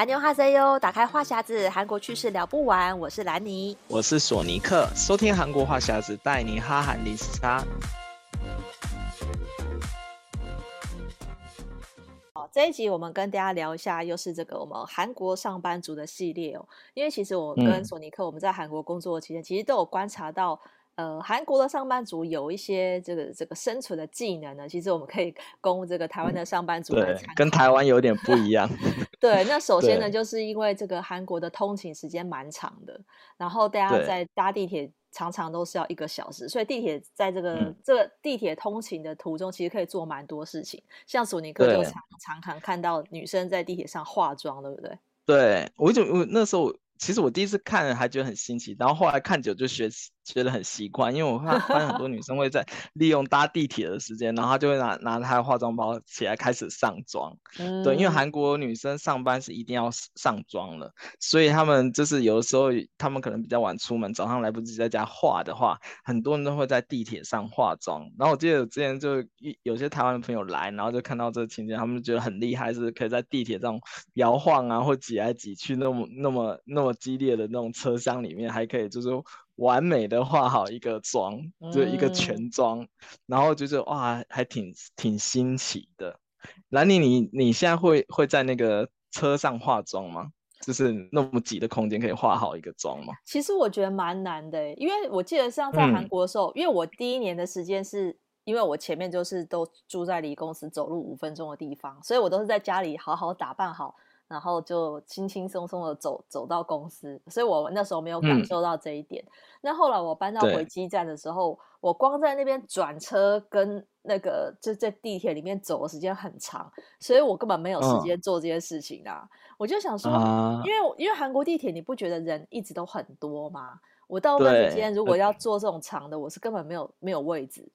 兰尼哈塞哟，打开话匣子，韩国趣事聊不完。我是兰尼，我是索尼克，收听韩国话匣子，带你哈韩零时差。好，这一集我们跟大家聊一下，又是这个我们韩国上班族的系列哦。因为其实我跟索尼克，我们在韩国工作期间，嗯、其实都有观察到。呃，韩国的上班族有一些这个这个生存的技能呢，其实我们可以供这个台湾的上班族来参考。对，跟台湾有点不一样。对，那首先呢，就是因为这个韩国的通勤时间蛮长的，然后大家在搭地铁常常都是要一个小时，所以地铁在这个、嗯、这个地铁通勤的途中，其实可以做蛮多事情。像索尼克就常常常看到女生在地铁上化妆，对不对？对，我就我那时候其实我第一次看还觉得很新奇，然后后来看久就学习。觉得很习惯，因为我看发现很多女生会在利用搭地铁的时间，然后她就会拿拿她的化妆包起来开始上妆。嗯、对，因为韩国女生上班是一定要上妆的，所以她们就是有的时候她们可能比较晚出门，早上来不及在家化的话，很多人都会在地铁上化妆。然后我记得之前就有些台湾的朋友来，然后就看到这个情景，他们觉得很厉害，是可以在地铁这种摇晃啊或挤来挤去那么那么那么激烈的那种车厢里面，还可以就是。完美的化好一个妆，就一个全妆，嗯、然后就是哇，还挺挺新奇的。兰妮，你你现在会会在那个车上化妆吗？就是那么挤的空间可以化好一个妆吗？其实我觉得蛮难的，因为我记得像在韩国的时候，嗯、因为我第一年的时间是因为我前面就是都住在离公司走路五分钟的地方，所以我都是在家里好好打扮好。然后就轻轻松松的走走到公司，所以我那时候没有感受到这一点。嗯、那后来我搬到回基站的时候，我光在那边转车跟那个就在地铁里面走的时间很长，所以我根本没有时间做这些事情啊。嗯、我就想说，啊、因为因为韩国地铁你不觉得人一直都很多吗？我到那时间如果要坐这种长的，我是根本没有没有位置，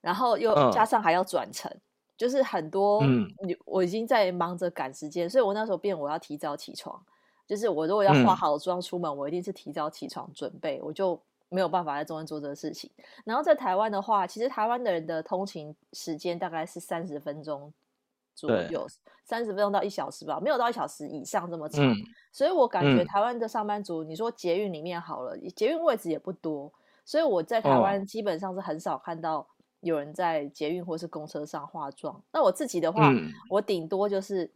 然后又加上还要转乘。嗯就是很多，你我已经在忙着赶时间，嗯、所以我那时候变我要提早起床。就是我如果要化好妆出门，嗯、我一定是提早起床准备，我就没有办法在中间做这个事情。然后在台湾的话，其实台湾的人的通勤时间大概是三十分钟左右，三十分钟到一小时吧，没有到一小时以上这么长。嗯、所以我感觉台湾的上班族，嗯、你说捷运里面好了，捷运位置也不多，所以我在台湾基本上是很少看到。有人在捷运或是公车上化妆，那我自己的话，嗯、我顶多就是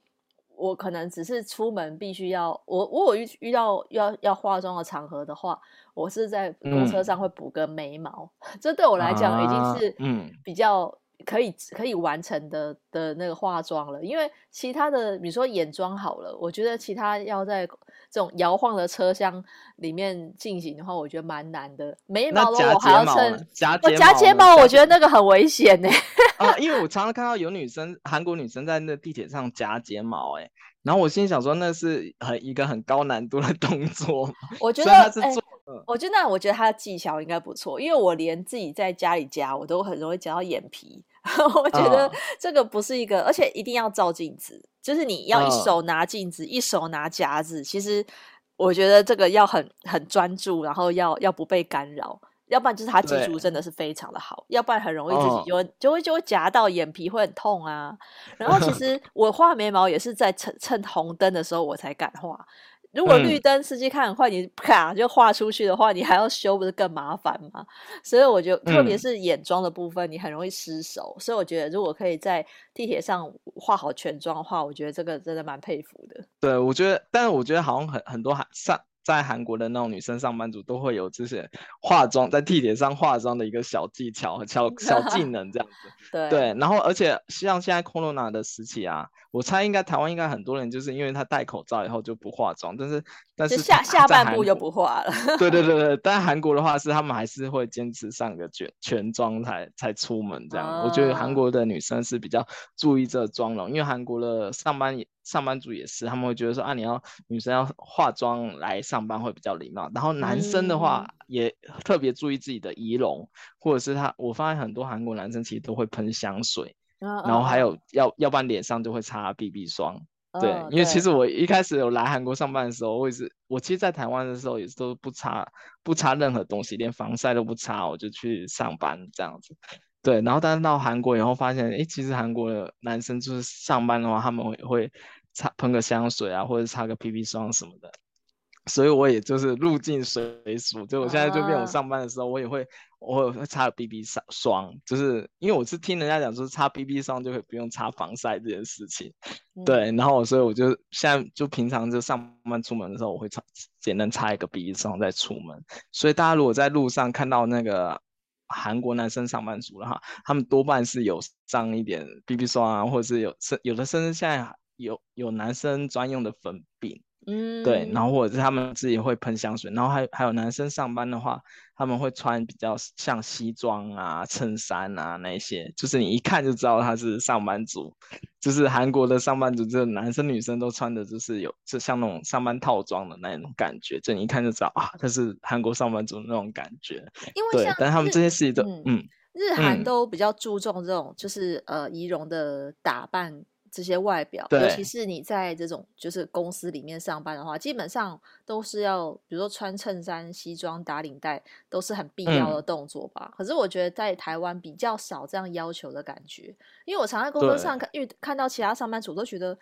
我可能只是出门必须要我我有遇遇到要要化妆的场合的话，我是在公车上会补个眉毛，嗯、这对我来讲已经是嗯。比较可以、啊嗯、可以完成的的那个化妆了，因为其他的比如说眼妆好了，我觉得其他要在。这种摇晃的车厢里面进行的话，我觉得蛮难的。眉毛的我还要趁夹夹睫毛，我觉得那个很危险呢。啊，因为我常常看到有女生，韩国女生在那地铁上夹睫毛，哎，然后我心里想说，那是很一个很高难度的动作。我觉得他是做，我觉得那我觉得他的技巧应该不错，因为我连自己在家里夹，我都很容易夹到眼皮。我觉得这个不是一个，而且一定要照镜子。就是你要一手拿镜子，uh, 一手拿夹子。其实我觉得这个要很很专注，然后要要不被干扰，要不然就是他技术真的是非常的好，要不然很容易自己就会、uh, 就会就会夹到眼皮会很痛啊。然后其 实我画眉毛也是在趁趁红灯的时候我才敢画。如果绿灯司机看很快，你啪就画出去的话，你还要修，不是更麻烦吗？所以我觉得，特别是眼妆的部分，你很容易失手。所以我觉得，如果可以在地铁上画好全妆的话，我觉得这个真的蛮佩服的。对，我觉得，但是我觉得好像很很多还上在韩国的那种女生上班族都会有这些化妆，在地铁上化妆的一个小技巧和小 小技能这样子。对对，然后而且像现在 Corona 的时期啊，我猜应该台湾应该很多人就是因为他戴口罩以后就不化妆，但是但是下下半部就不化了。对对对 对，但韩国的话是他们还是会坚持上个全全妆才才出门这样。哦、我觉得韩国的女生是比较注意这个妆容，因为韩国的上班也。上班族也是，他们会觉得说啊，你要女生要化妆来上班会比较礼貌。然后男生的话也特别注意自己的仪容，嗯、或者是他，我发现很多韩国男生其实都会喷香水，哦、然后还有要、哦、要不然脸上就会擦 BB 霜。哦、对，因为其实我一开始有来韩国上班的时候，我也是，我其实，在台湾的时候也是都不擦不擦任何东西，连防晒都不擦，我就去上班这样子。对，然后但是到韩国以后发现，哎，其实韩国的男生就是上班的话，他们会会擦喷个香水啊，或者擦个 BB 霜什么的。所以我也就是入境随俗，就我现在就变我上班的时候，我也会我会擦 BB 霜，就是因为我是听人家讲说擦 BB 霜就可以不用擦防晒这件事情。嗯、对，然后所以我就现在就平常就上班出门的时候，我会擦简单擦一个 BB 霜再出门。所以大家如果在路上看到那个。韩国男生上班族了哈，他们多半是有上一点 BB 霜啊，或者是有甚有的甚至现在有有男生专用的粉饼。嗯，对，然后或者是他们自己会喷香水，然后还还有男生上班的话，他们会穿比较像西装啊、衬衫啊那些，就是你一看就知道他是上班族，就是韩国的上班族，就是男生女生都穿的就是有就像那种上班套装的那种感觉，就你一看就知道啊，他是韩国上班族的那种感觉。因为对，但他们这些事情都嗯，嗯日韩都比较注重这种就是呃仪容的打扮。这些外表，尤其是你在这种就是公司里面上班的话，基本上都是要，比如说穿衬衫、西装、打领带，都是很必要的动作吧。嗯、可是我觉得在台湾比较少这样要求的感觉，因为我常在工作上看，遇对看到其他上班族都觉得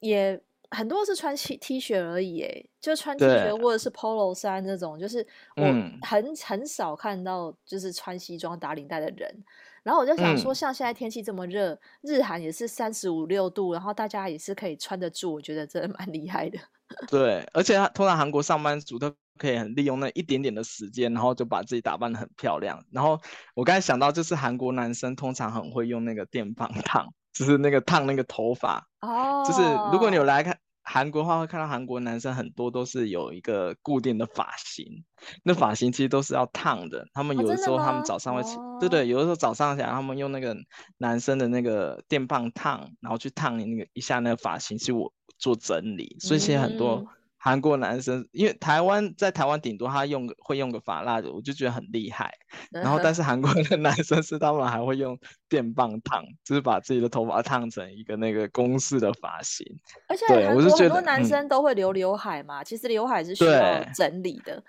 也很多是穿 T T 恤而已，哎，就穿 T 恤或者是 Polo 衫这种，就是我很、嗯、很少看到就是穿西装打领带的人。然后我就想说，像现在天气这么热，嗯、日韩也是三十五六度，然后大家也是可以穿得住，我觉得真的蛮厉害的。对，而且他通常韩国上班族都可以很利用那一点点的时间，然后就把自己打扮得很漂亮。然后我刚才想到，就是韩国男生通常很会用那个电棒烫，就是那个烫那个头发。哦。就是如果你有来看。韩国的话会看到韩国男生很多都是有一个固定的发型，那发型其实都是要烫的。他们有的时候他们早上会起，哦、对对，有的时候早上起来他们用那个男生的那个电棒烫，然后去烫那个一下那个发型，是我做整理。所以现在很多。嗯韩国男生，因为台湾在台湾顶多他用个会用个发蜡的，我就觉得很厉害。然后，但是韩国的男生是他们还会用电棒烫，就是把自己的头发烫成一个那个公式的发型。而且韩国很多男生都会留刘海嘛，嗯、其实刘海是需要整理的。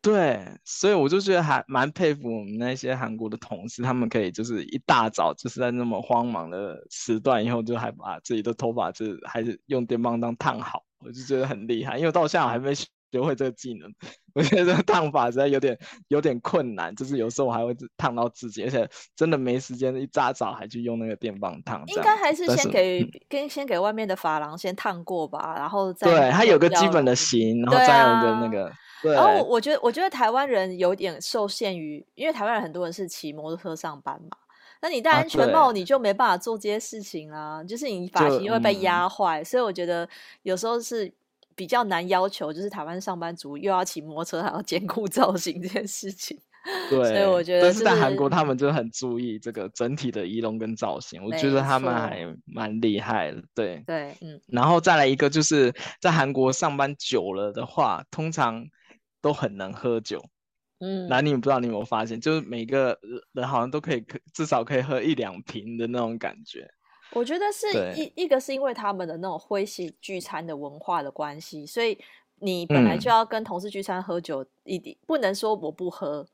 对，所以我就觉得还蛮佩服我们那些韩国的同事，他们可以就是一大早就是在那么慌忙的时段以后，就还把自己的头发就是还是用电棒当烫好。我就觉得很厉害，因为到现在我还没学会这个技能。我觉得这个烫发实在有点有点困难，就是有时候我还会烫到自己，而且真的没时间，一大早还去用那个电棒烫。应该还是先给跟是先给外面的发廊先烫过吧，然后再对，它有个基本的型，然后再用个那个。对然后我觉得我觉得台湾人有点受限于，因为台湾人很多人是骑摩托车上班嘛。那你戴安全帽，你就没办法做这些事情啦。啊、就是你发型会被压坏，嗯、所以我觉得有时候是比较难要求，就是台湾上班族又要骑摩托车，还要兼顾 造型这件事情。对，所以我觉得、就是，但是在韩国他们就很注意这个整体的仪容跟造型，我觉得他们还蛮厉害的。对对，嗯。然后再来一个，就是在韩国上班久了的话，通常都很能喝酒。嗯，那你们不知道你有没有发现，就是每个人好像都可以至少可以喝一两瓶的那种感觉。我觉得是一一个是因为他们的那种会席聚餐的文化的关系，所以你本来就要跟同事聚餐喝酒，一定、嗯、不能说我不喝。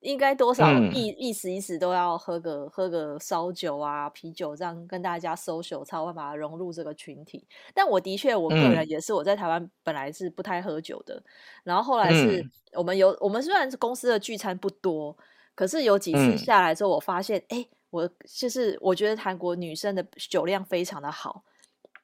应该多少意意思意思都要喝个、嗯、喝个烧酒啊啤酒，这样跟大家 social 才有办法融入这个群体。但我的确我个人也是，我在台湾本来是不太喝酒的，嗯、然后后来是我们有我们虽然是公司的聚餐不多，可是有几次下来之后，我发现哎、嗯欸，我就是我觉得韩国女生的酒量非常的好，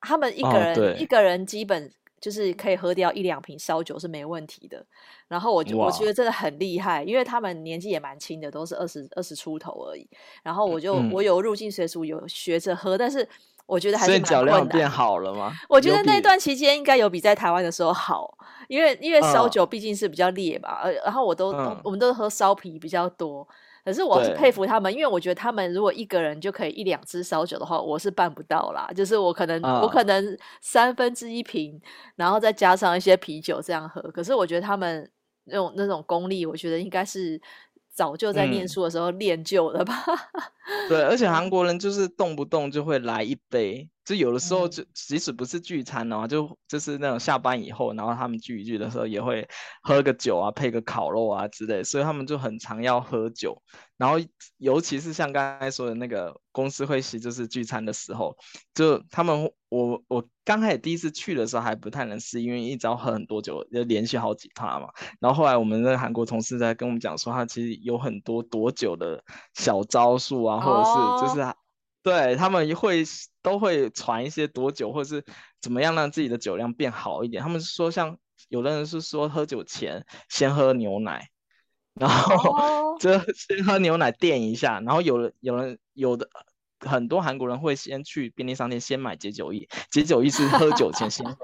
他们一个人、哦、一个人基本。就是可以喝掉一两瓶烧酒是没问题的。然后我就我觉得真的很厉害，因为他们年纪也蛮轻的，都是二十二十出头而已。然后我就、嗯、我有入境随俗，有学着喝，但是我觉得还是蛮困难。变好了吗？我觉得那段期间应该有比在台湾的时候好，因为因为烧酒毕竟是比较烈吧。呃、嗯，然后我都、嗯、我们都喝烧啤比较多。可是我是佩服他们，因为我觉得他们如果一个人就可以一两支烧酒的话，我是办不到啦。就是我可能、uh, 我可能三分之一瓶，然后再加上一些啤酒这样喝。可是我觉得他们那种那种功力，我觉得应该是早就在念书的时候练就了吧。嗯、对，而且韩国人就是动不动就会来一杯。就有的时候，就即使不是聚餐哦，就就是那种下班以后，然后他们聚一聚的时候，也会喝个酒啊，配个烤肉啊之类，所以他们就很常要喝酒。然后，尤其是像刚才说的那个公司会席，就是聚餐的时候，就他们我我刚开始第一次去的时候还不太能适应，因为一直要喝很多酒，就连续好几趴嘛。然后后来我们的韩国同事在跟我们讲说，他其实有很多躲酒的小招数啊，或者是就是。Oh. 对，他们会都会传一些多久，或者是怎么样让自己的酒量变好一点。他们是说，像有的人是说喝酒前先喝牛奶，然后 就先喝牛奶垫一下，然后有人有人有的很多韩国人会先去便利商店先买解酒液，解酒液是喝酒前先喝，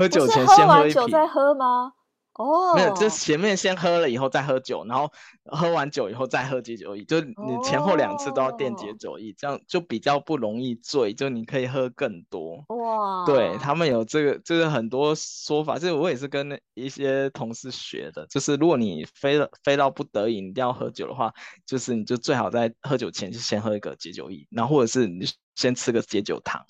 喝酒前先喝一瓶，酒再喝吗？哦，oh. 没有，就前面先喝了以后再喝酒，然后喝完酒以后再喝解酒液，就你前后两次都要垫解酒液，oh. 这样就比较不容易醉，就你可以喝更多。哇.对他们有这个，就是很多说法，就是我也是跟一些同事学的，就是如果你非了非到不得已你一定要喝酒的话，就是你就最好在喝酒前就先喝一个解酒液，然后或者是你先吃个解酒糖。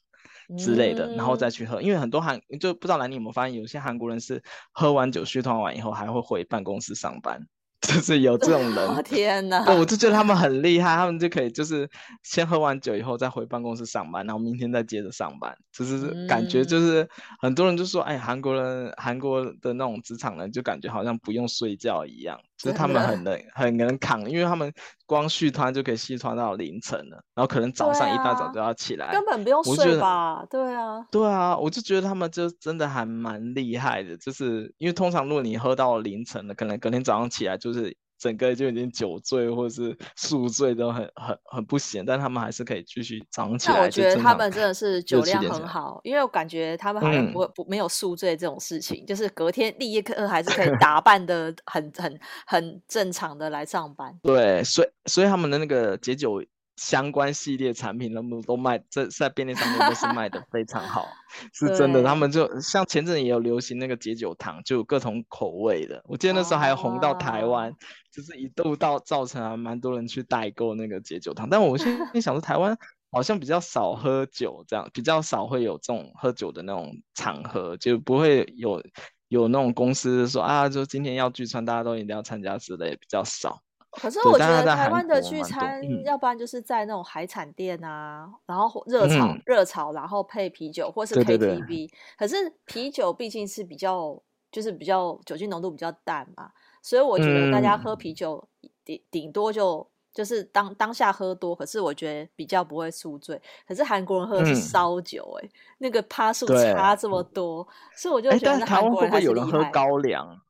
之类的，然后再去喝，因为很多韩就不知道兰妮有没有发现，有些韩国人是喝完酒续团完以后还会回办公室上班。就是有这种人，天哪！对，我就觉得他们很厉害，他们就可以就是先喝完酒以后再回办公室上班，然后明天再接着上班。就是感觉就是很多人就说，哎，韩国人韩国的那种职场人就感觉好像不用睡觉一样，就是他们很 能很能扛，因为他们光续团就可以续团到凌晨了，然后可能早上一大早就要起来，根本不用睡吧？对啊，对啊，我就觉得他们就真的还蛮厉害的，就是因为通常如果你喝到凌晨了，可能隔天早上起来就是。整个就已经酒醉或是宿醉都很很很不行，但他们还是可以继续早上起来。我觉得他们真的是酒量很好，因为我感觉他们好像不会不没有宿醉这种事情，嗯、就是隔天立刻还是可以打扮的很很很正常的来上班。对，所以所以他们的那个解酒。相关系列产品，他们都卖在在便利商店都是卖的 非常好，是真的。他们就像前阵也有流行那个解酒糖，就有各种口味的。我记得那时候还有红到台湾，哦、就是一度到造成啊蛮多人去代购那个解酒糖。但我现在想说，台湾好像比较少喝酒，这样比较少会有这种喝酒的那种场合，就不会有有那种公司说啊，就今天要聚餐，大家都一定要参加之类，比较少。可是我觉得台湾的聚餐，要不然就是在那种海产店啊，嗯、然后热炒热、嗯、炒，然后配啤酒或是 KTV。对对对，可是啤酒毕竟是比较，就是比较酒精浓度比较淡嘛，所以我觉得大家喝啤酒顶顶多就就是当当下喝多，可是我觉得比较不会宿醉。可是韩国人喝的是烧酒、欸，哎、嗯，那个趴数差这么多，所以我就觉得韩国人。会不会有人喝高粱？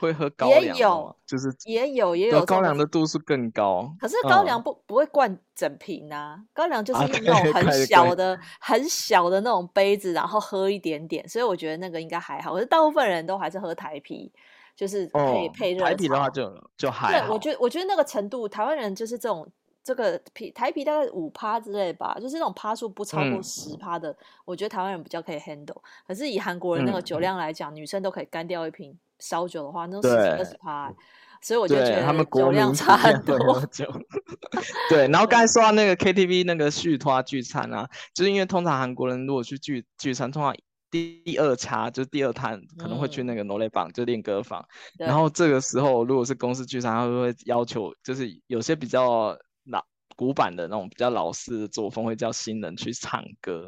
会喝高粱，也有，就是也有也有高粱的度数更高。可是高粱不、嗯、不会灌整瓶啊，高粱就是那种很小的、啊、很小的那种杯子，然后喝一点点。所以我觉得那个应该还好。可是大部分人都还是喝台啤，就是配、哦、配热。台啤的话就就还好。对，我觉得我觉得那个程度，台湾人就是这种这个啤台啤大概五趴之类吧，就是那种趴数不超过十趴的，嗯、我觉得台湾人比较可以 handle。可是以韩国人那个酒量来讲，嗯、女生都可以干掉一瓶。烧酒的话，那是二十趴。所以我就觉得他们酒量差很多。酒 对，然后刚才说到那个 KTV 那个续托聚餐啊，就是因为通常韩国人如果去聚聚餐，通常第二茶就是第二摊可能会去那个 n o l e b 就练歌房。然后这个时候如果是公司聚餐，他会要求就是有些比较古板的那种比较老式的作风，会叫新人去唱歌。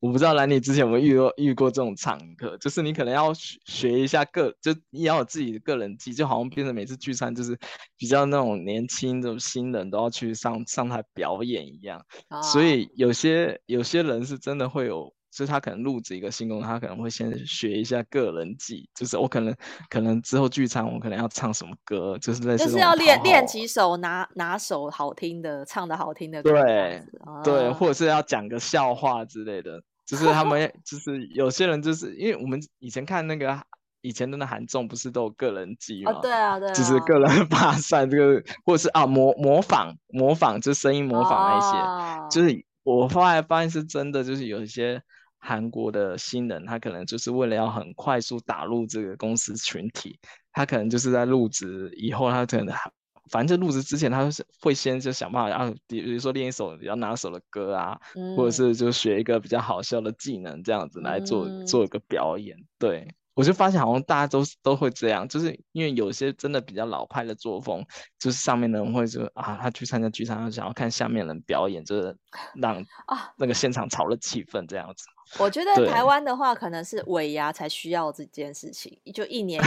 我不知道兰妮之前有没有遇过遇过这种场合，就是你可能要学一下个，就你要有自己的个人技，就好像变成每次聚餐就是比较那种年轻的新人都要去上上台表演一样。啊、所以有些有些人是真的会有就是他可能入职一个新工，他可能会先学一下个人技，就是我可能可能之后聚餐，我可能要唱什么歌，就是类似就是要练练几首拿拿首好听的，唱的好听的歌，对、啊、对，或者是要讲个笑话之类的，就是他们 就是有些人就是因为我们以前看那个。以前的那韩综不是都有个人技吗？哦，对啊，对啊，就是个人 发散这个，或者是啊模模仿模仿，就声音模仿那些，哦、就是我后来发现是真的，就是有一些韩国的新人，他可能就是为了要很快速打入这个公司群体，他可能就是在入职以后，他可能反正就入职之前，他是会先就想办法，啊，比如说练一首比较拿手的歌啊，嗯、或者是就学一个比较好笑的技能，这样子来做、嗯、做一个表演，对。我就发现好像大家都都会这样，就是因为有些真的比较老派的作风，就是上面的人会说啊，他去参加剧场，他想要看下面人表演，就是让啊那个现场炒热气氛这样子。我觉得台湾的话，可能是尾牙才需要这件事情，就一年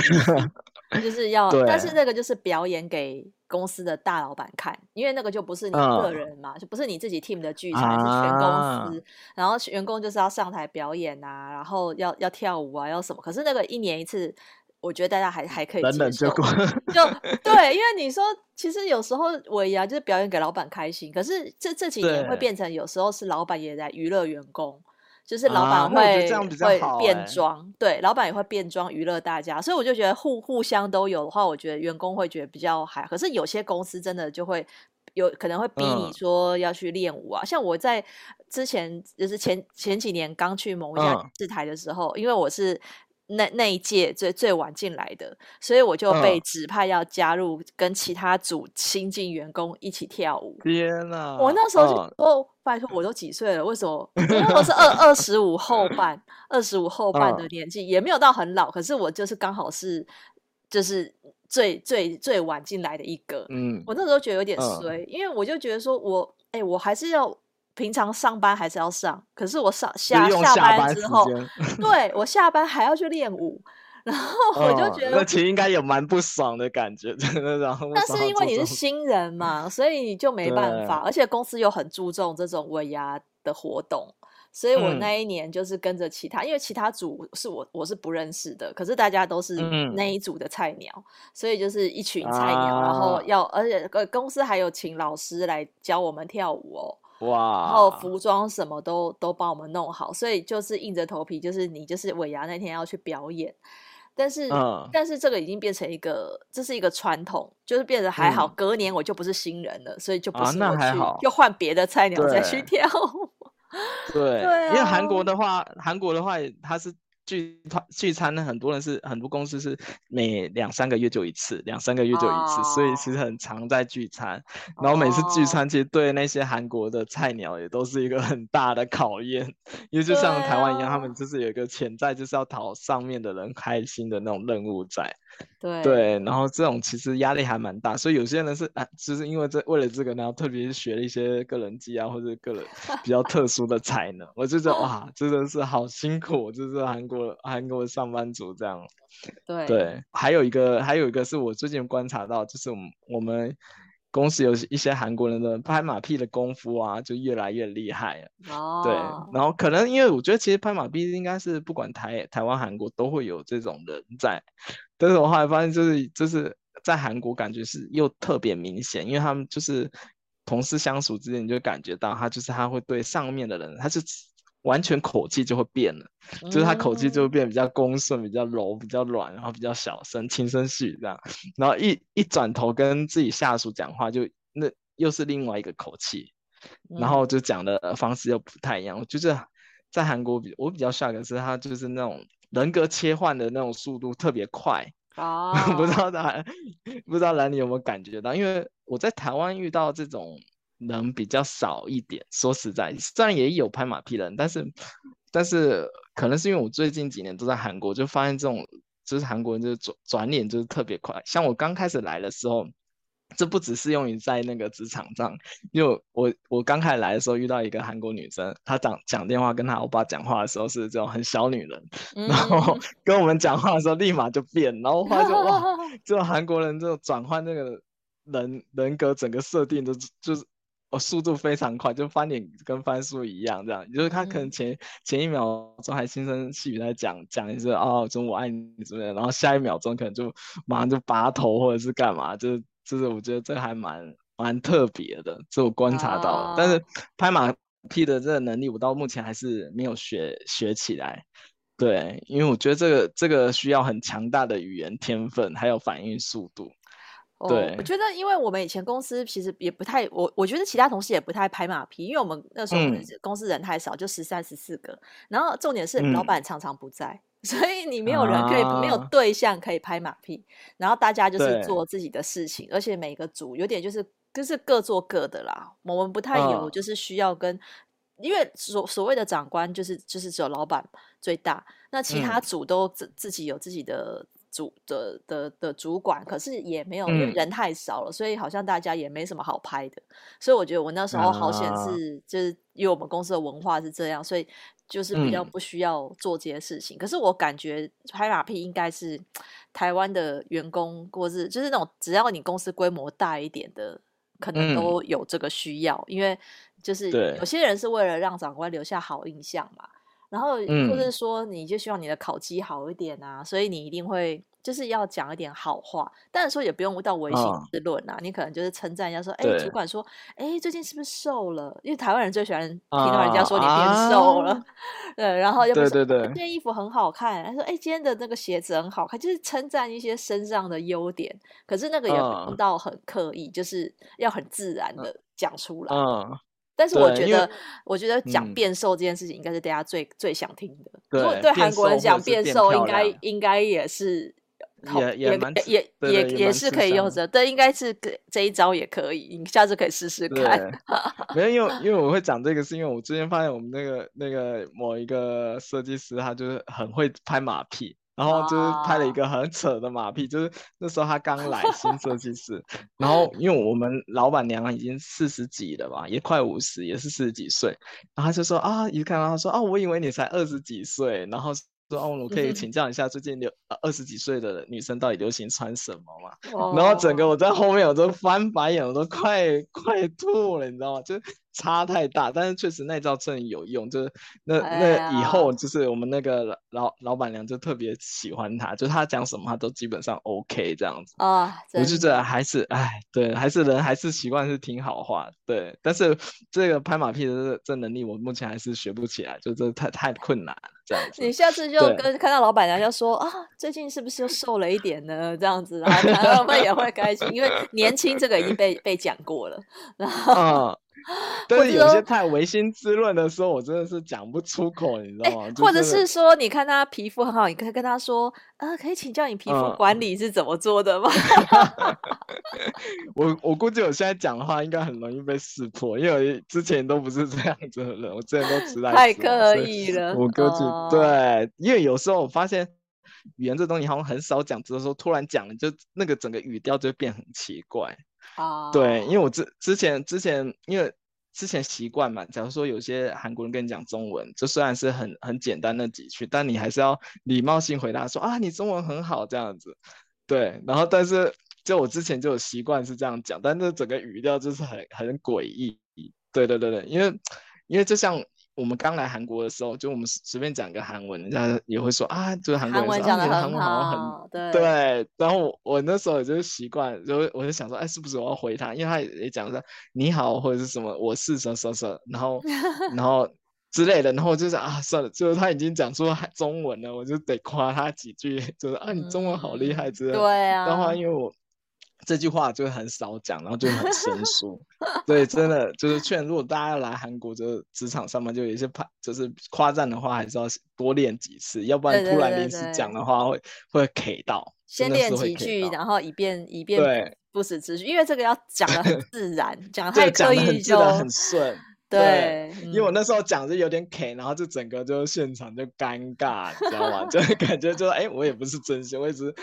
一 就是要，但是那个就是表演给公司的大老板看，因为那个就不是你个人嘛，嗯、就不是你自己 team 的聚餐，是全公司，啊、然后员工就是要上台表演啊，然后要要跳舞啊，要什么？可是那个一年一次，我觉得大家还还可以接受。就对，因为你说其实有时候尾牙就是表演给老板开心，可是这这几年会变成有时候是老板也在娱乐员工。就是老板会、会变装，对，老板也会变装娱乐大家，所以我就觉得互互相都有的话，我觉得员工会觉得比较还。可是有些公司真的就会有可能会逼你说要去练舞啊，嗯、像我在之前就是前前几年刚去某一家电视台的时候，嗯、因为我是。那那一届最最晚进来的，所以我就被指派要加入跟其他组新进员工一起跳舞。天哪！我那时候就哦，哦，拜托，我都几岁了？为什么？我那时候是二二十五后半，二十五后半的年纪，也没有到很老，可是我就是刚好是就是最最最晚进来的一个。嗯，我那时候觉得有点衰，因为我就觉得说我哎、欸，我还是要。平常上班还是要上，可是我上下下班之后，对我下班还要去练舞，然后 我就觉得，那其实应该有蛮不爽的感觉，真的。然后，但是因为你是新人嘛，所以你就没办法，而且公司又很注重这种尾牙的活动，所以我那一年就是跟着其他，因为其他组是我我是不认识的，可是大家都是那一组的菜鸟，所以就是一群菜鸟，然后要，而且公司还有请老师来教我们跳舞哦。哇！然后服装什么都都帮我们弄好，所以就是硬着头皮，就是你就是尾牙那天要去表演，但是、嗯、但是这个已经变成一个，这是一个传统，就是变得还好。嗯、隔年我就不是新人了，所以就不是我去，啊、那还好就换别的菜鸟再去跳。对，对啊、因为韩国的话，韩国的话它是。聚团聚餐呢，很多人是很多公司是每两三个月就一次，两三个月就一次，oh. 所以其实很常在聚餐。然后每次聚餐，其实对那些韩国的菜鸟也都是一个很大的考验，因为就像台湾一样，啊、他们就是有一个潜在就是要讨上面的人开心的那种任务在。对对，然后这种其实压力还蛮大，所以有些人是啊，就是因为这为了这个，然后特别学了一些个人技啊，或者个人 比较特殊的才能。我就觉得 哇，真的是好辛苦，就是韩国韩国的上班族这样。对对，还有一个还有一个是我最近观察到，就是我们我们公司有一些韩国人的拍马屁的功夫啊，就越来越厉害了。哦。对，然后可能因为我觉得其实拍马屁应该是不管台台湾韩国都会有这种人在。但是我后来发现，就是就是在韩国感觉是又特别明显，因为他们就是同事相处之间，你就感觉到他就是他会对上面的人，他是完全口气就会变了，嗯、就是他口气就会变比较恭顺、比较柔、比较软，然后比较小声、轻声细语这样，然后一一转头跟自己下属讲话，就那又是另外一个口气，然后就讲的方式又不太一样。我觉得在韩国比我比较 shock 的是，他就是那种。人格切换的那种速度特别快啊！Oh. 不知道他 不知道兰你有没有感觉到？因为我在台湾遇到这种人比较少一点。说实在，虽然也有拍马屁的人，但是但是可能是因为我最近几年都在韩国，就发现这种就是韩国人就是转转脸就是特别快。像我刚开始来的时候。这不只适用于在那个职场上，因为我我刚开始来的时候遇到一个韩国女生，她讲讲电话跟她欧巴讲话的时候是这种很小女人，嗯、然后跟我们讲话的时候立马就变，然后后来就哇，这种韩国人这种转换那个人人格整个设定都就是哦，速度非常快，就翻脸跟翻书一样，这样，就是他可能前、嗯、前一秒钟还轻声细语在讲讲一次哦，中我爱你什么的，然后下一秒钟可能就马上就拔头或者是干嘛，就是就是我觉得这还蛮蛮特别的，这我观察到但是拍马屁的这个能力，我到目前还是没有学学起来。对，因为我觉得这个这个需要很强大的语言天分，还有反应速度。对，我觉得，因为我们以前公司其实也不太，我我觉得其他同事也不太拍马屁，因为我们那时候公司人太少，嗯、就十三十四个，然后重点是老板常常不在，嗯、所以你没有人可以、啊、没有对象可以拍马屁，然后大家就是做自己的事情，而且每个组有点就是就是各做各的啦，我们不太有就是需要跟。因为所所谓的长官就是就是只有老板最大，那其他组都自自己有自己的组的的的，的主管，可是也没有，因为人太少了，所以好像大家也没什么好拍的。所以我觉得我那时候好险是，就是因为我们公司的文化是这样，所以就是比较不需要做这些事情。可是我感觉拍马屁应该是台湾的员工，或是就是那种只要你公司规模大一点的，可能都有这个需要，因为。就是有些人是为了让长官留下好印象嘛，然后或者说你就希望你的考绩好一点啊，嗯、所以你一定会就是要讲一点好话，但是说也不用到唯心之论啊，哦、你可能就是称赞一下说，哎，主管说，哎，最近是不是瘦了？因为台湾人最喜欢听到人家说你变瘦了，啊、对，然后又不是说，对对对，这件衣服很好看，他说，哎，今天的那个鞋子很好看，就是称赞一些身上的优点，可是那个也不用到很刻意，哦、就是要很自然的讲出来。哦但是我觉得，我觉得讲变瘦这件事情应该是大家最、嗯、最想听的。对，对韩国人讲变瘦，应该应该也是也也也也也是可以用着。对，应该是这一招也可以，你下次可以试试看。没有，因为因为我会讲这个，是因为我之前发现我们那个那个某一个设计师，他就是很会拍马屁。然后就是拍了一个很扯的马屁，啊、就是那时候他刚来 新设计师，然后因为我们老板娘已经四十几了吧，也快五十，也是四十几岁，然后他就说啊，一看到他说啊，我以为你才二十几岁，然后说哦，我可以请教一下最近流二十几岁的女生到底流行穿什么嘛？哦、然后整个我在后面我都翻白眼，我都快快吐了，你知道吗？就。差太大，但是确实那招真的有用，就是那那以后就是我们那个老老板娘就特别喜欢他，就他讲什么他都基本上 OK 这样子啊。Oh, 我就觉得还是哎，对，还是人还是习惯是听好话，对。但是这个拍马屁的这这能力，我目前还是学不起来，就这太太困难了这样子。你下次就跟看到老板娘就说 啊，最近是不是又瘦了一点呢？这样子，然后他们也会开心，因为年轻这个已经被被讲过了，然后。嗯 但是有些太违心之论的时候，我真的是讲不出口，你知道吗？欸、或者是说，你看他皮肤很好，你可以跟他说，啊，可以请教你皮肤管理是怎么做的吗？嗯、我我估计我现在讲的话，应该很容易被识破，因为之前都不是这样子的人，我之前都直来直太刻意了。我估计、哦、对，因为有时候我发现语言这东西好像很少讲，只是说突然讲了，就那个整个语调就会变很奇怪。啊，对，因为我之之前之前，因为之前习惯嘛，假如说有些韩国人跟你讲中文，就虽然是很很简单的几句，但你还是要礼貌性回答说啊，你中文很好这样子。对，然后但是就我之前就有习惯是这样讲，但是整个语调就是很很诡异。对对对对，因为因为就像。我们刚来韩国的时候，就我们随便讲个韩文，人家也会说啊，就是韩国人说韩文讲的很好，很对对。然后我，我那时候也就是习惯，就我就想说，哎，是不是我要回他？因为他也讲说你好或者是什么，我是什么什么什么，然后 然后之类的，然后就是啊，算了，就是他已经讲出中文了，我就得夸他几句，就是啊，你中文好厉害之类的。对啊。然后因为我。这句话就很少讲，然后就很生疏。对，真的就是劝，如果大家要来韩国，就职场上面就有一些怕，就是夸赞的话，还是要多练几次，要不然突然临时讲的话会，会会 K 到。先练几句，然后以便以便不时之需，因为这个要讲的很自然，讲 太刻意就很顺。对，因为我那时候讲就有点侃，然后就整个就现场就尴尬，你知道吗？就感觉就哎，我也不是真心，我一直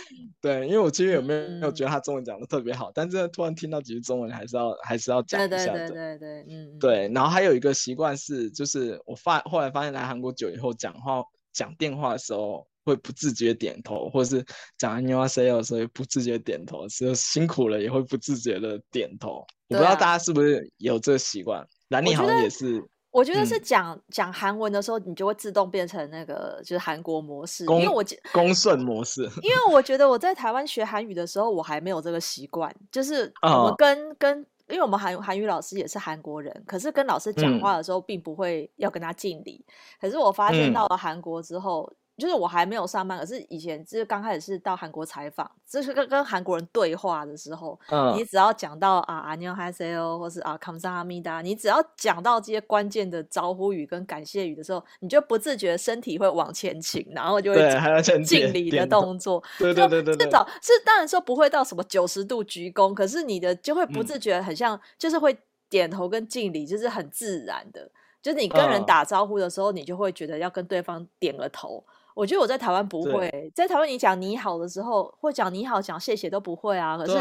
对，因为我其实有没有没有觉得他中文讲的特别好，但是突然听到几句中文，还是要还是要讲一下的。对对对对对，嗯，对。然后还有一个习惯是，就是我发后来发现来韩国久以后，讲话讲电话的时候会不自觉点头，或者是讲完 NEW ASAY 的时候也不自觉点头，是辛苦了也会不自觉的点头。我不知道大家是不是有这个习惯。兰妮好像也是。我觉得是讲讲韩文的时候，你就会自动变成那个就是韩国模式，因为我公顺模式。因为我觉得我在台湾学韩语的时候，我还没有这个习惯，就是我跟、哦、跟，因为我们韩韩语老师也是韩国人，可是跟老师讲话的时候，并不会要跟他敬礼。嗯、可是我发现到了韩国之后。嗯就是我还没有上班可是以前就是刚开始是到韩国采访就是跟跟韩国人对话的时候你只要讲到啊阿妞哈塞欧或是啊康萨阿米达你只要讲到这些关键的招呼语跟感谢语的时候你就不自觉身体会往前倾然后就会敬礼的动作。对对对对，至少是当然说不会到什么九十度鞠躬可是你的就会不自觉很像就是会点头跟敬礼就是很自然的。就是你跟人打招呼的时候你就会觉得要跟对方点个头我觉得我在台湾不会，在台湾你讲你好的时候，或讲你好、讲谢谢都不会啊。可是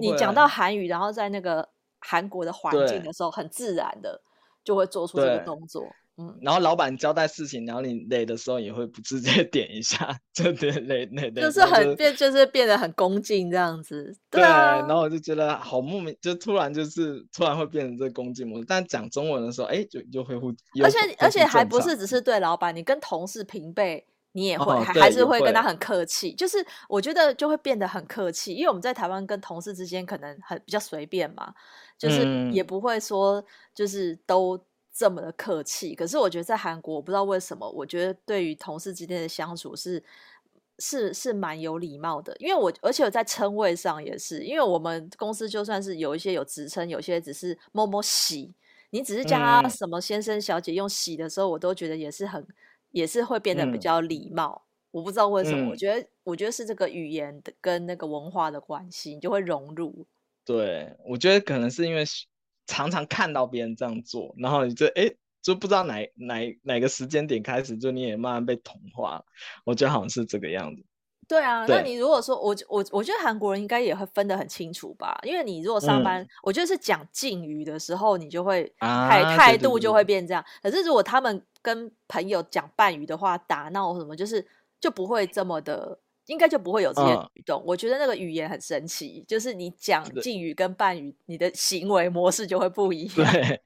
你讲到韩语，然后在那个韩国的环境的时候，很自然的就会做出这个动作。嗯，然后老板交代事情，然后你累的时候也会不自觉 点一下，就点累累的，就是很变，就是变得很恭敬这样子。对，然后我就觉得好莫名，就突然就是突然会变成这个恭敬模式。但讲中文的时候，哎，就就会互，而且而且还不是只是对老板，你跟同事平辈。你也会还、哦、还是会跟他很客气，就是我觉得就会变得很客气，因为我们在台湾跟同事之间可能很比较随便嘛，就是也不会说就是都这么的客气。嗯、可是我觉得在韩国，我不知道为什么，我觉得对于同事之间的相处是是是蛮有礼貌的，因为我而且我在称谓上也是，因为我们公司就算是有一些有职称，有些只是某某喜，你只是叫他什么先生小姐用洗的时候，我都觉得也是很。也是会变得比较礼貌，嗯、我不知道为什么，嗯、我觉得我觉得是这个语言的跟那个文化的关系，你就会融入。对，我觉得可能是因为常常看到别人这样做，然后你就哎，就不知道哪哪哪个时间点开始，就你也慢慢被同化。我觉得好像是这个样子。对啊，对那你如果说我我我觉得韩国人应该也会分得很清楚吧，因为你如果上班，嗯、我觉得是讲敬语的时候，你就会态、啊、态度就会变这样。可是如果他们跟朋友讲半语的话，打闹什么，就是就不会这么的，应该就不会有这些举动。嗯、我觉得那个语言很神奇，就是你讲敬语跟半语，你的行为模式就会不一样。对，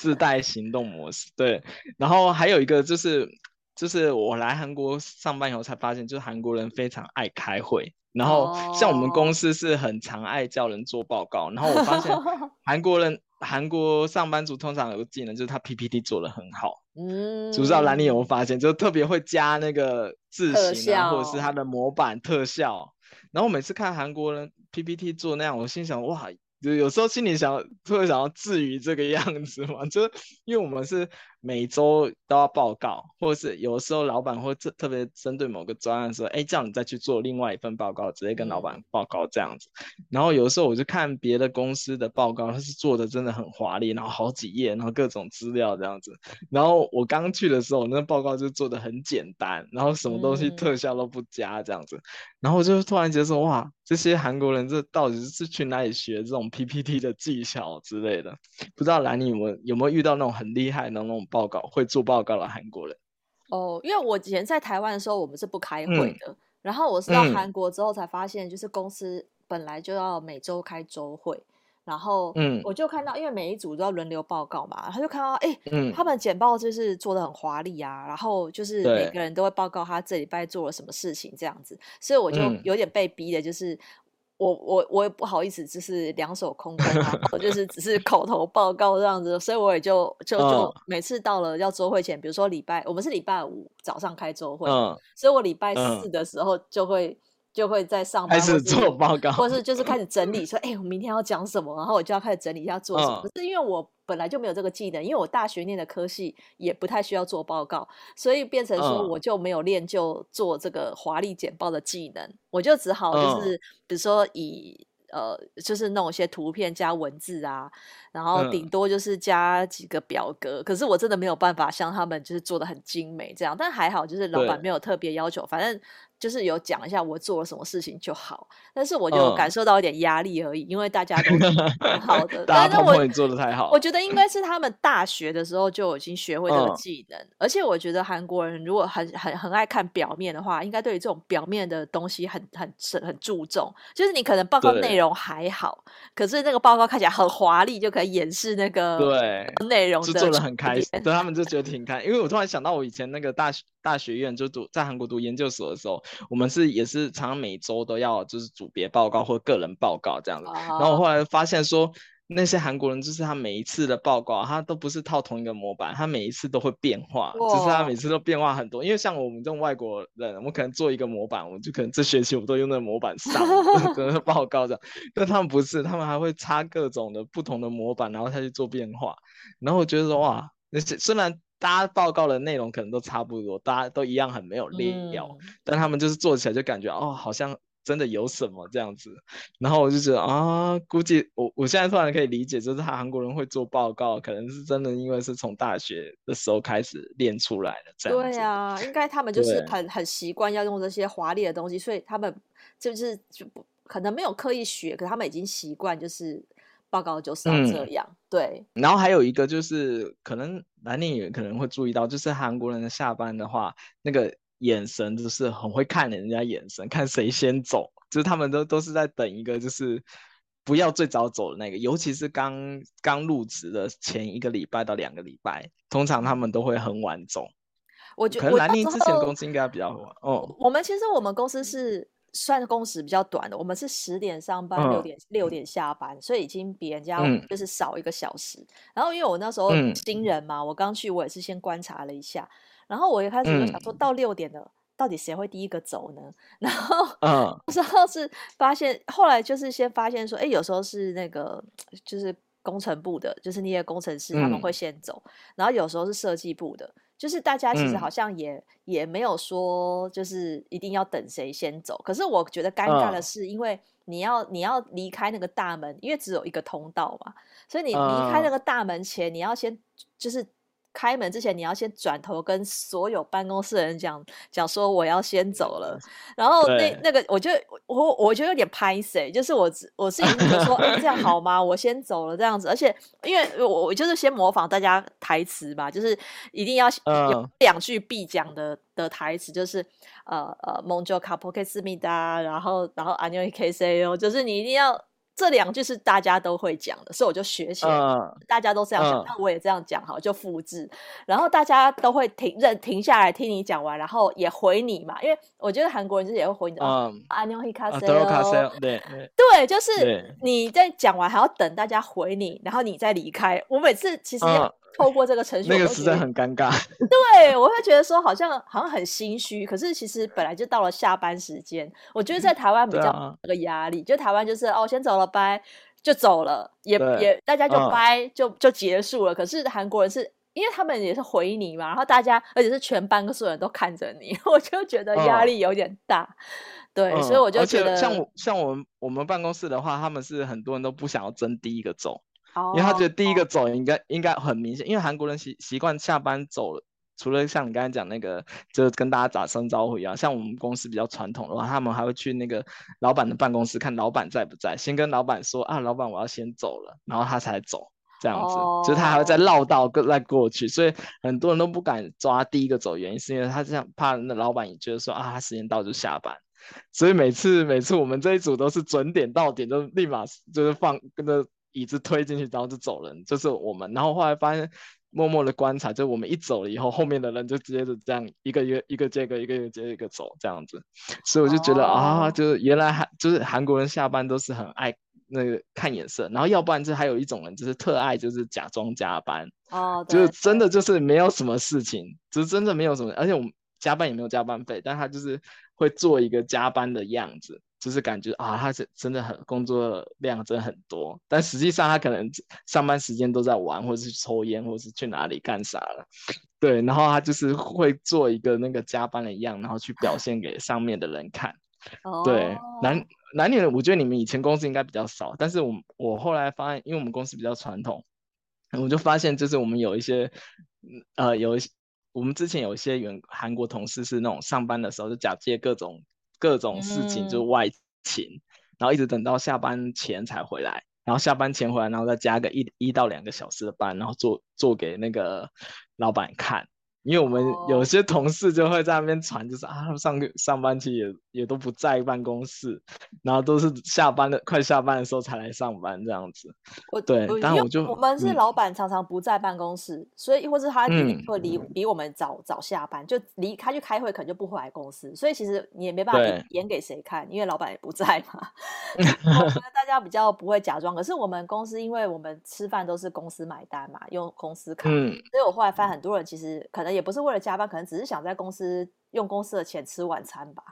自带行动模式。对，然后还有一个就是。就是我来韩国上班以后才发现，就是韩国人非常爱开会，然后像我们公司是很常爱叫人做报告，然后我发现 韩国人韩国上班族通常有个技能，就是他 PPT 做的很好。嗯，不知道兰尼有没有发现，就特别会加那个字型啊，或者是他的模板特效。然后我每次看韩国人 PPT 做那样，我心想哇。就有时候心里想，特别想要至于这个样子嘛，就因为我们是每周都要报告，或者是有时候老板会特特别针对某个专案说，哎，叫你再去做另外一份报告，直接跟老板报告这样子。然后有时候我就看别的公司的报告，他是做的真的很华丽，然后好几页，然后各种资料这样子。然后我刚去的时候，那报告就做的很简单，然后什么东西特效都不加这样子。然后我就突然觉得说，哇，这些韩国人这到底是去哪里学这种？PPT 的技巧之类的，不知道兰你有没有有没有遇到那种很厉害的那种报告会做报告的韩国人？哦，因为我以前在台湾的时候，我们是不开会的。嗯、然后我是到韩国之后才发现，就是公司本来就要每周开周会，然后嗯，我就看到，因为每一组都要轮流报告嘛，他就看到，哎，嗯、他们简报就是做的很华丽啊，然后就是每个人都会报告他这礼拜做了什么事情这样子，所以我就有点被逼的，就是。我我我也不好意思，就是两手空空啊，我就是只是口头报告这样子，所以我也就就就每次到了要周会前，比如说礼拜我们是礼拜五早上开周会，嗯、所以我礼拜四的时候就会。就会在上班，开始做报告，或是就是开始整理，说，哎、欸，我明天要讲什么，然后我就要开始整理一下做什么。是因为我本来就没有这个技能，因为我大学念的科系也不太需要做报告，所以变成说我就没有练就做这个华丽简报的技能，嗯、我就只好就是比如说以。呃，就是弄一些图片加文字啊，然后顶多就是加几个表格。嗯、可是我真的没有办法像他们就是做的很精美这样，但还好就是老板没有特别要求，反正就是有讲一下我做了什么事情就好，但是我就感受到一点压力而已，嗯、因为大家都很 好的，大家都做的太好。我觉得应该是他们大学的时候就已经学会这个技能，嗯、而且我觉得韩国人如果很很很爱看表面的话，应该对于这种表面的东西很很很注重。就是你可能报告内容还好，可是那个报告看起来很华丽，就可以掩饰那个对内容的，就做的很开心，对他们就觉得挺开心。因为我突然想到，我以前那个大学大学院就读在韩国读研究所的时候。我们是也是常常每周都要就是组别报告或个人报告这样子，oh. 然后我后来发现说那些韩国人就是他每一次的报告，他都不是套同一个模板，他每一次都会变化，oh. 就是他每次都变化很多。因为像我们这种外国人，我们可能做一个模板，我们就可能这学期我们都用那个模板上 个报告这样，但他们不是，他们还会插各种的不同的模板，然后他去做变化。然后我觉得说哇，那些虽然。大家报告的内容可能都差不多，大家都一样很没有料，嗯、但他们就是做起来就感觉哦，好像真的有什么这样子。然后我就觉得啊，估计我我现在突然可以理解，就是他韩国人会做报告，可能是真的因为是从大学的时候开始练出来的这样子。对啊，应该他们就是很很习惯要用这些华丽的东西，所以他们就是就不可能没有刻意学，可他们已经习惯就是。报告就是要这样，嗯、对。然后还有一个就是，可能兰妮也可能会注意到，就是韩国人的下班的话，那个眼神就是很会看人家眼神，看谁先走，就是他们都都是在等一个，就是不要最早走的那个。尤其是刚刚入职的前一个礼拜到两个礼拜，通常他们都会很晚走。我觉得可能兰妮之前公司应该比较晚哦。我们其实我们公司是。算工时比较短的，我们是十点上班，六点六点下班，所以已经比人家就是少一个小时。嗯、然后因为我那时候新人嘛，嗯、我刚去，我也是先观察了一下。然后我一开始就想说，到六点了，嗯、到底谁会第一个走呢？然后，嗯，然后是发现，后来就是先发现说，哎，有时候是那个就是工程部的，就是那些工程师他们会先走，嗯、然后有时候是设计部的。就是大家其实好像也、嗯、也没有说，就是一定要等谁先走。可是我觉得尴尬的是，因为你要你要离开那个大门，因为只有一个通道嘛，所以你离开那个大门前，你要先就是。开门之前，你要先转头跟所有办公室的人讲讲说我要先走了，然后那那个我就我我觉得有点拍谁，就是我我自己觉得说、欸、这样好吗？我先走了这样子，而且因为我我就是先模仿大家台词吧，就是一定要有两句必讲的的台词，就是呃呃蒙就卡波克思密达，然后然后阿牛伊 K C O，，就是你一定要。这两句是大家都会讲的，所以我就学起来。Uh, 大家都这样讲，那、uh, 我也这样讲，好，就复制。然后大家都会停，认停下来听你讲完，然后也回你嘛。因为我觉得韩国人就是也会回你的。嗯。안녕히가세요。对对，就是你在讲完还要等大家回你，然后你再离开。我每次其实要。 Uh, 透过这个程序，那个实在很尴尬。对，我会觉得说好像好像很心虚，可是其实本来就到了下班时间。我觉得在台湾比较那个压力，就台湾就是哦，先走了，拜，就走了，也也大家就拜，就就结束了。可是韩国人是因为他们也是回你嘛，然后大家而且是全班所有人都看着你，我就觉得压力有点大。对，所以我就觉得像我像我们我们办公室的话，他们是很多人都不想要争第一个走。因为他觉得第一个走应该、oh. 应该很明显，因为韩国人习习惯下班走，除了像你刚才讲那个，就是跟大家打声招呼一样。像我们公司比较传统的话，他们还会去那个老板的办公室看老板在不在，先跟老板说啊，老板我要先走了，然后他才走，这样子，oh. 就是他还会再绕道再过去。所以很多人都不敢抓第一个走，原因是因为他这样怕那老板也觉得说啊，他时间到就下班。所以每次每次我们这一组都是准点到点，就立马就是放跟着。椅子推进去，然后就走人，就是我们。然后后来发现，默默的观察，就我们一走了以后，后面的人就直接是这样一个一个一个接一个，一个一个接一个走这样子。所以我就觉得、oh. 啊，就是原来韩就是韩国人下班都是很爱那个看眼色，然后要不然就还有一种人就是特爱就是假装加班哦，oh, 就是真的就是没有什么事情，就是真的没有什么，而且我们加班也没有加班费，但他就是会做一个加班的样子。就是感觉啊，他是真的很工作量真的很多，但实际上他可能上班时间都在玩，或者是抽烟，或者是去哪里干啥了。对，然后他就是会做一个那个加班的样，然后去表现给上面的人看。Oh. 对，男男女人，我觉得你们以前公司应该比较少，但是我我后来发现，因为我们公司比较传统，我就发现就是我们有一些呃有一些。我们之前有一些原韩国同事是那种上班的时候就假借各种各种事情就外勤，嗯、然后一直等到下班前才回来，然后下班前回来，然后再加个一一到两个小时的班，然后做做给那个老板看。因为我们有些同事就会在那边传，就是啊，他们上上班期也也都不在办公室，然后都是下班的快下班的时候才来上班这样子。我对，但我就我们是老板常常不在办公室，嗯、所以或是他会离、嗯、比我们早早下班，就离开去开会，可能就不回来公司，所以其实你也没办法演给谁看，因为老板也不在嘛。我觉得大家比较不会假装，可是我们公司因为我们吃饭都是公司买单嘛，用公司卡，嗯、所以我后来发现很多人其实可能。也不是为了加班，可能只是想在公司用公司的钱吃晚餐吧。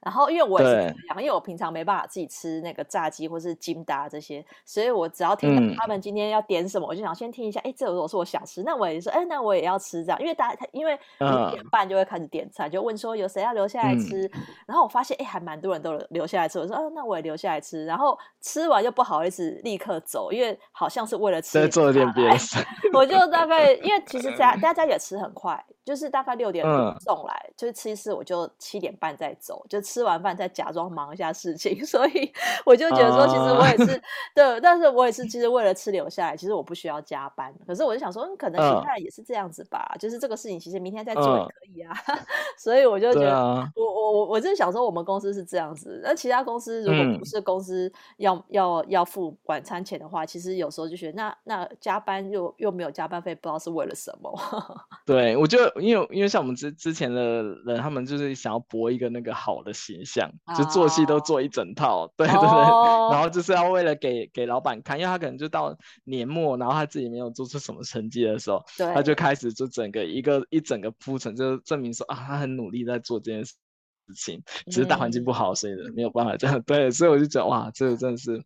然后，因为我也是这样，因为我平常没办法自己吃那个炸鸡或是金达这些，所以我只要听到他们今天要点什么，嗯、我就想先听一下。哎，这如果是我想吃，那我也说，哎，那我也要吃这样。因为大家他因为一点半就会开始点菜，嗯、就问说有谁要留下来吃。嗯、然后我发现，哎，还蛮多人都留下来吃。我说，啊，那我也留下来吃。然后吃完又不好意思立刻走，因为好像是为了吃。再做点别的事。我就大概因为其实家大家也吃很快，就是大概六点送来，嗯、就是吃一次我就七点半再走，就吃完饭再假装。忙一下事情，所以我就觉得说，其实我也是、uh, 对，但是我也是其实为了吃留下来，其实我不需要加班。可是我就想说，嗯可能其他人也是这样子吧，uh, 就是这个事情其实明天再做也可以啊。Uh, 所以我就觉得，啊、我我我我就是想说，我们公司是这样子，那其他公司如果不是公司要、嗯、要要付晚餐钱的话，其实有时候就觉得那那加班又又没有加班费，不知道是为了什么。对，我觉得因为因为像我们之之前的人，他们就是想要博一个那个好的形象。就做戏都做一整套，对对对，oh. 然后就是要为了给给老板看，因为他可能就到年末，然后他自己没有做出什么成绩的时候，他就开始就整个一个一整个铺陈，就证明说啊，他很努力在做这件事情，只是大环境不好，所以没有办法这样。对，所以我就觉得哇，这个真的是，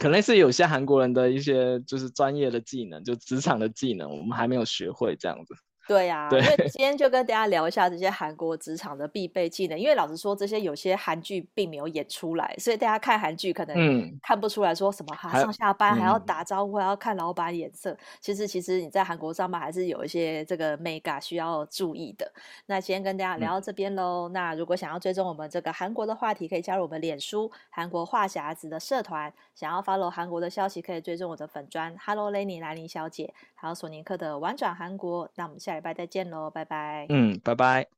可能是有些韩国人的一些就是专业的技能，就职场的技能，我们还没有学会这样子。对呀、啊，对因为 今天就跟大家聊一下这些韩国职场的必备技能。因为老实说，这些有些韩剧并没有演出来，所以大家看韩剧可能看不出来说什么哈，上下班还要打招呼，还要看老板眼色。其实，其实你在韩国上班还是有一些这个 mega 需要注意的。那今天跟大家聊到这边喽。嗯、那如果想要追踪我们这个韩国的话题，可以加入我们脸书韩国话匣子的社团。想要 follow 韩国的消息，可以追踪我的粉砖 Hello Lenny 兰妮小姐，还有索尼克的玩转韩国。那我们下拜拜再见喽，拜拜。嗯，拜拜。